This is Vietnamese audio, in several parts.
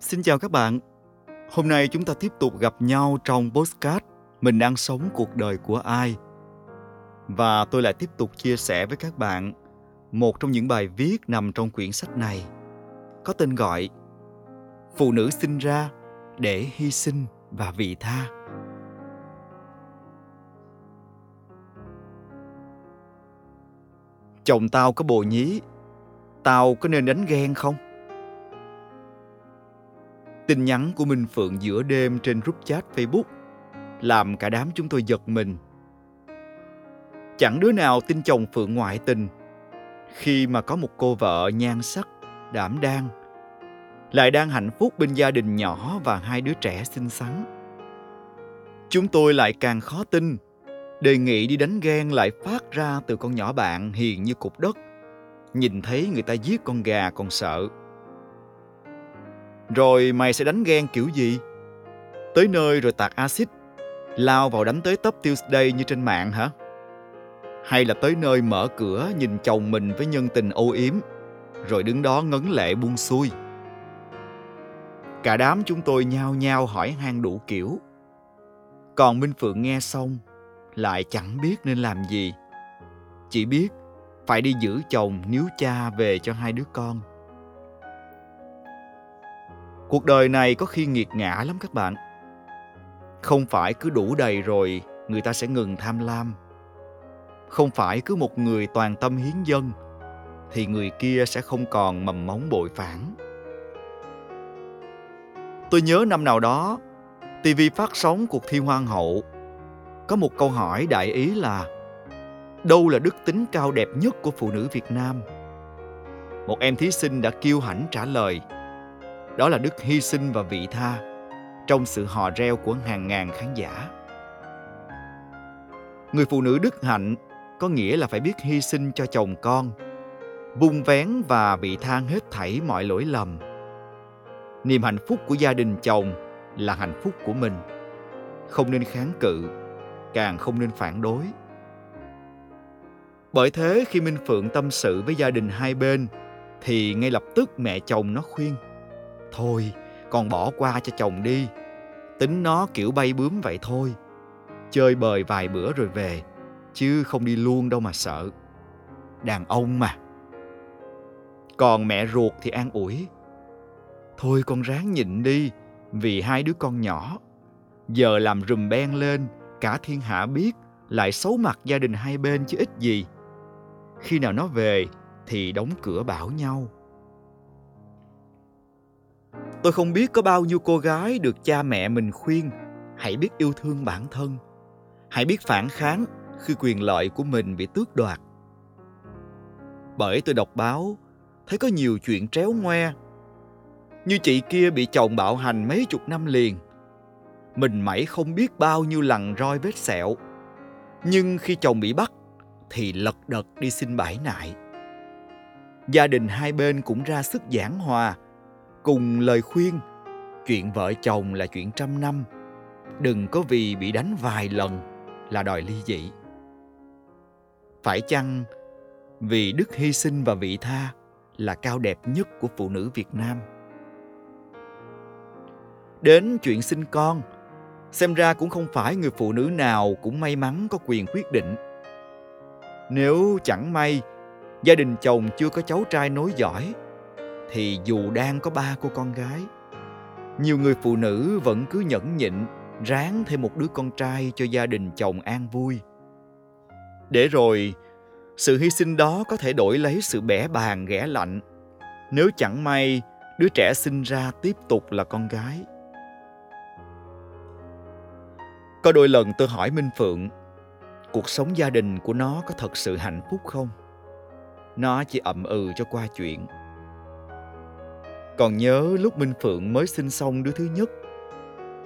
Xin chào các bạn. Hôm nay chúng ta tiếp tục gặp nhau trong postcard Mình đang sống cuộc đời của ai. Và tôi lại tiếp tục chia sẻ với các bạn một trong những bài viết nằm trong quyển sách này có tên gọi Phụ nữ sinh ra để hy sinh và vị tha. Chồng tao có bồ nhí, tao có nên đánh ghen không? Tin nhắn của Minh Phượng giữa đêm trên group chat Facebook làm cả đám chúng tôi giật mình. Chẳng đứa nào tin chồng Phượng ngoại tình khi mà có một cô vợ nhan sắc, đảm đang, lại đang hạnh phúc bên gia đình nhỏ và hai đứa trẻ xinh xắn. Chúng tôi lại càng khó tin, đề nghị đi đánh ghen lại phát ra từ con nhỏ bạn hiền như cục đất. Nhìn thấy người ta giết con gà còn sợ. Rồi mày sẽ đánh ghen kiểu gì? Tới nơi rồi tạt axit, lao vào đánh tới tấp Tuesday như trên mạng hả? Hay là tới nơi mở cửa nhìn chồng mình với nhân tình ô yếm, rồi đứng đó ngấn lệ buông xuôi? Cả đám chúng tôi nhao nhao hỏi han đủ kiểu. Còn Minh Phượng nghe xong, lại chẳng biết nên làm gì. Chỉ biết phải đi giữ chồng níu cha về cho hai đứa con. Cuộc đời này có khi nghiệt ngã lắm các bạn. Không phải cứ đủ đầy rồi người ta sẽ ngừng tham lam. Không phải cứ một người toàn tâm hiến dân thì người kia sẽ không còn mầm móng bội phản. Tôi nhớ năm nào đó, TV phát sóng cuộc thi Hoang hậu. Có một câu hỏi đại ý là Đâu là đức tính cao đẹp nhất của phụ nữ Việt Nam? Một em thí sinh đã kiêu hãnh trả lời – đó là đức hy sinh và vị tha trong sự hò reo của hàng ngàn khán giả. Người phụ nữ đức hạnh có nghĩa là phải biết hy sinh cho chồng con, vung vén và vị tha hết thảy mọi lỗi lầm. Niềm hạnh phúc của gia đình chồng là hạnh phúc của mình. Không nên kháng cự, càng không nên phản đối. Bởi thế khi Minh Phượng tâm sự với gia đình hai bên thì ngay lập tức mẹ chồng nó khuyên Thôi, con bỏ qua cho chồng đi. Tính nó kiểu bay bướm vậy thôi. Chơi bời vài bữa rồi về, chứ không đi luôn đâu mà sợ. Đàn ông mà. Còn mẹ ruột thì an ủi. Thôi con ráng nhịn đi, vì hai đứa con nhỏ. Giờ làm rùm beng lên, cả thiên hạ biết, lại xấu mặt gia đình hai bên chứ ít gì. Khi nào nó về thì đóng cửa bảo nhau Tôi không biết có bao nhiêu cô gái được cha mẹ mình khuyên hãy biết yêu thương bản thân, hãy biết phản kháng khi quyền lợi của mình bị tước đoạt. Bởi tôi đọc báo, thấy có nhiều chuyện tréo ngoe. Như chị kia bị chồng bạo hành mấy chục năm liền. Mình mẩy không biết bao nhiêu lần roi vết sẹo. Nhưng khi chồng bị bắt, thì lật đật đi xin bãi nại. Gia đình hai bên cũng ra sức giảng hòa, cùng lời khuyên. Chuyện vợ chồng là chuyện trăm năm. Đừng có vì bị đánh vài lần là đòi ly dị. Phải chăng vì đức hy sinh và vị tha là cao đẹp nhất của phụ nữ việt nam? Đến chuyện sinh con, xem ra cũng không phải người phụ nữ nào cũng may mắn có quyền quyết định. Nếu chẳng may, gia đình chồng chưa có cháu trai nối dõi thì dù đang có ba cô con gái, nhiều người phụ nữ vẫn cứ nhẫn nhịn, ráng thêm một đứa con trai cho gia đình chồng an vui. Để rồi, sự hy sinh đó có thể đổi lấy sự bẻ bàng, ghẻ lạnh. Nếu chẳng may, đứa trẻ sinh ra tiếp tục là con gái. Có đôi lần tôi hỏi minh phượng, cuộc sống gia đình của nó có thật sự hạnh phúc không? Nó chỉ ậm ừ cho qua chuyện còn nhớ lúc Minh Phượng mới sinh xong đứa thứ nhất,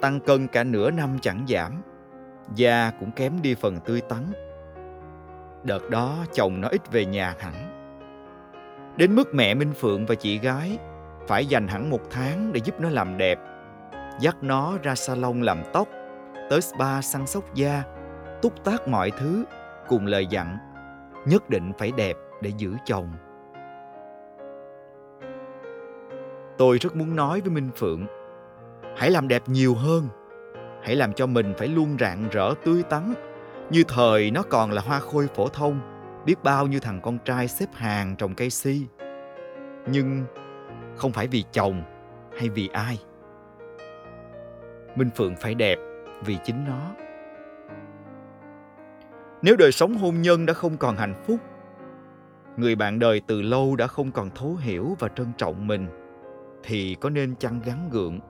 tăng cân cả nửa năm chẳng giảm, da cũng kém đi phần tươi tắn. Đợt đó chồng nó ít về nhà hẳn. Đến mức mẹ Minh Phượng và chị gái phải dành hẳn một tháng để giúp nó làm đẹp, dắt nó ra salon làm tóc, tới spa săn sóc da, túc tác mọi thứ cùng lời dặn nhất định phải đẹp để giữ chồng tôi rất muốn nói với minh phượng. Hãy làm đẹp nhiều hơn. Hãy làm cho mình phải luôn rạng rỡ, tươi tắn. Như thời nó còn là hoa khôi phổ thông, biết bao nhiêu thằng con trai xếp hàng trồng cây si. Nhưng không phải vì chồng hay vì ai. Minh phượng phải đẹp vì chính nó. Nếu đời sống hôn nhân đã không còn hạnh phúc, người bạn đời từ lâu đã không còn thấu hiểu và trân trọng mình thì có nên chăng gắn gượng?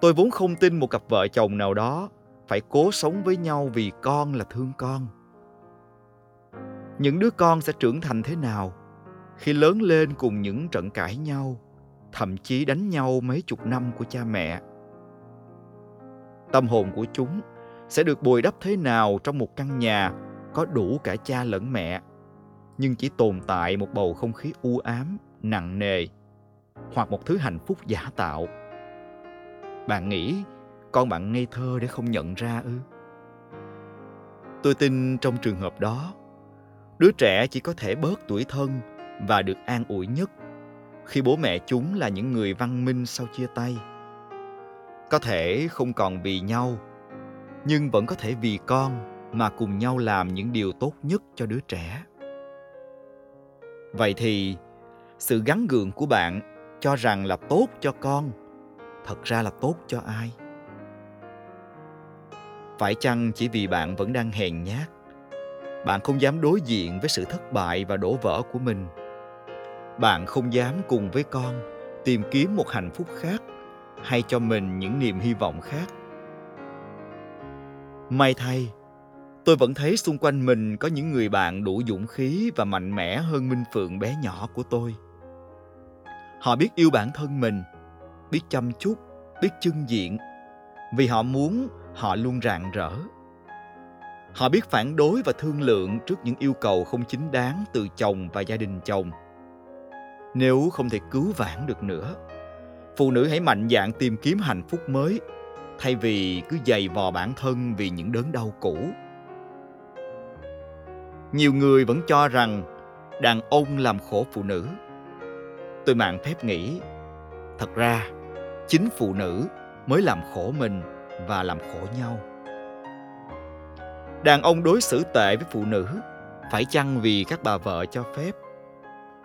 Tôi vốn không tin một cặp vợ chồng nào đó phải cố sống với nhau vì con là thương con. Những đứa con sẽ trưởng thành thế nào khi lớn lên cùng những trận cãi nhau, thậm chí đánh nhau mấy chục năm của cha mẹ? Tâm hồn của chúng sẽ được bồi đắp thế nào trong một căn nhà có đủ cả cha lẫn mẹ, nhưng chỉ tồn tại một bầu không khí u ám, nặng nề hoặc một thứ hạnh phúc giả tạo. Bạn nghĩ con bạn ngây thơ để không nhận ra ư? Tôi tin trong trường hợp đó, đứa trẻ chỉ có thể bớt tuổi thân và được an ủi nhất khi bố mẹ chúng là những người văn minh sau chia tay. Có thể không còn vì nhau, nhưng vẫn có thể vì con mà cùng nhau làm những điều tốt nhất cho đứa trẻ. Vậy thì, sự gắn gượng của bạn cho rằng là tốt cho con, thật ra là tốt cho ai? Phải chăng chỉ vì bạn vẫn đang hèn nhát, bạn không dám đối diện với sự thất bại và đổ vỡ của mình? Bạn không dám cùng với con tìm kiếm một hạnh phúc khác hay cho mình những niềm hy vọng khác? May thay, tôi vẫn thấy xung quanh mình có những người bạn đủ dũng khí và mạnh mẽ hơn minh phượng bé nhỏ của tôi họ biết yêu bản thân mình, biết chăm chút, biết chân diện. Vì họ muốn họ luôn rạng rỡ. Họ biết phản đối và thương lượng trước những yêu cầu không chính đáng từ chồng và gia đình chồng. Nếu không thể cứu vãn được nữa, phụ nữ hãy mạnh dạn tìm kiếm hạnh phúc mới, thay vì cứ dày vò bản thân vì những đớn đau cũ. Nhiều người vẫn cho rằng đàn ông làm khổ phụ nữ tôi mạng phép nghĩ thật ra, chính phụ nữ mới làm khổ mình và làm khổ nhau. Đàn ông đối xử tệ với phụ nữ phải chăng vì các bà vợ cho phép?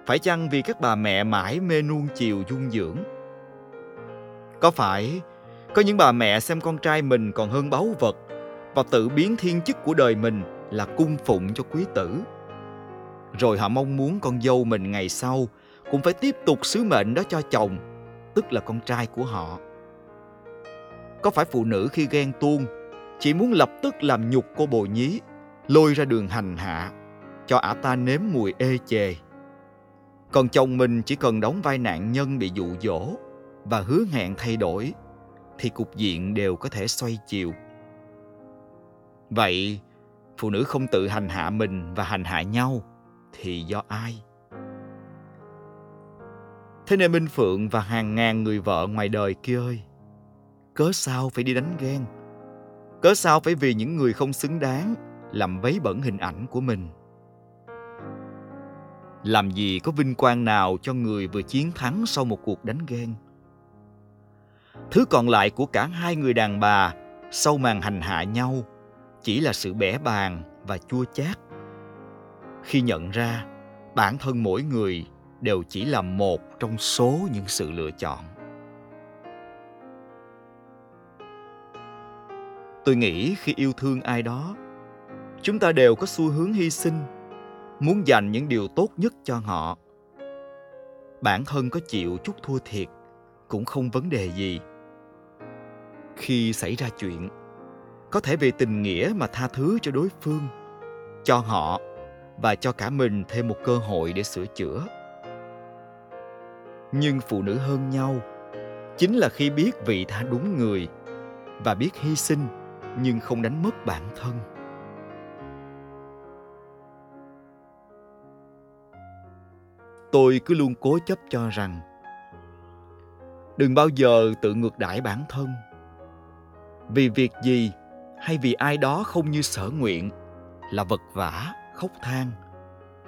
Phải chăng vì các bà mẹ mãi mê nuông chiều dung dưỡng? Có phải có những bà mẹ xem con trai mình còn hơn báu vật và tự biến thiên chức của đời mình là cung phụng cho quý tử? Rồi họ mong muốn con dâu mình ngày sau cũng phải tiếp tục sứ mệnh đó cho chồng, tức là con trai của họ. Có phải phụ nữ khi ghen tuông, chỉ muốn lập tức làm nhục cô bồ nhí, lôi ra đường hành hạ, cho ả ta nếm mùi ê chề? Còn chồng mình chỉ cần đóng vai nạn nhân bị dụ dỗ và hứa hẹn thay đổi, thì cục diện đều có thể xoay chiều. Vậy, phụ nữ không tự hành hạ mình và hành hạ nhau thì do ai? Thế nên minh phượng và hàng ngàn người vợ ngoài đời kia ơi, cớ sao phải đi đánh ghen? Cớ sao phải vì những người không xứng đáng làm vấy bẩn hình ảnh của mình? Làm gì có vinh quang nào cho người vừa chiến thắng sau một cuộc đánh ghen? Thứ còn lại của cả hai người đàn bà sau màn hành hạ nhau chỉ là sự bẻ bàng và chua chát. Khi nhận ra bản thân mỗi người đều chỉ là một trong số những sự lựa chọn. Tôi nghĩ khi yêu thương ai đó, chúng ta đều có xu hướng hy sinh, muốn dành những điều tốt nhất cho họ. Bản thân có chịu chút thua thiệt cũng không vấn đề gì. Khi xảy ra chuyện, có thể vì tình nghĩa mà tha thứ cho đối phương, cho họ và cho cả mình thêm một cơ hội để sửa chữa nhưng phụ nữ hơn nhau. Chính là khi biết vị tha đúng người và biết hy sinh nhưng không đánh mất bản thân. Tôi cứ luôn cố chấp cho rằng, đừng bao giờ tự ngược đãi bản thân. Vì việc gì hay vì ai đó không như sở nguyện là vật vã khóc than,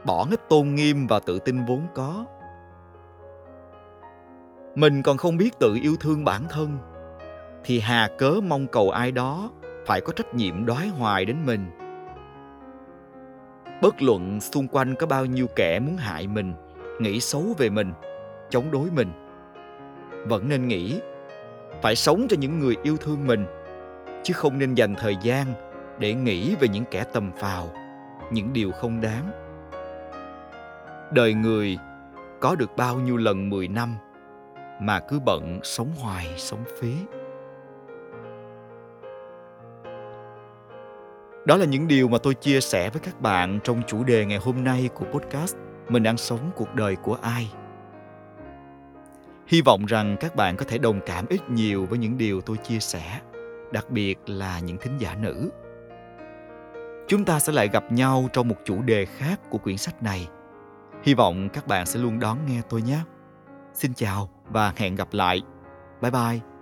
bỏ hết tôn nghiêm và tự tin vốn có mình còn không biết tự yêu thương bản thân. Thì hà cớ mong cầu ai đó phải có trách nhiệm đoái hoài đến mình. Bất luận xung quanh có bao nhiêu kẻ muốn hại mình, nghĩ xấu về mình, chống đối mình, vẫn nên nghĩ phải sống cho những người yêu thương mình, chứ không nên dành thời gian để nghĩ về những kẻ tầm phào, những điều không đáng. Đời người có được bao nhiêu lần 10 năm mà cứ bận sống hoài, sống phí đó là những điều mà tôi chia sẻ với các bạn trong chủ đề ngày hôm nay của podcast mình đang sống cuộc đời của ai. Hy vọng rằng các bạn có thể đồng cảm ít nhiều với những điều tôi chia sẻ, đặc biệt là những thính giả nữ. Chúng ta sẽ lại gặp nhau trong một chủ đề khác của quyển sách này. Hy vọng các bạn sẽ luôn đón nghe tôi nhé. Xin chào và hẹn gặp lại. Bye bye.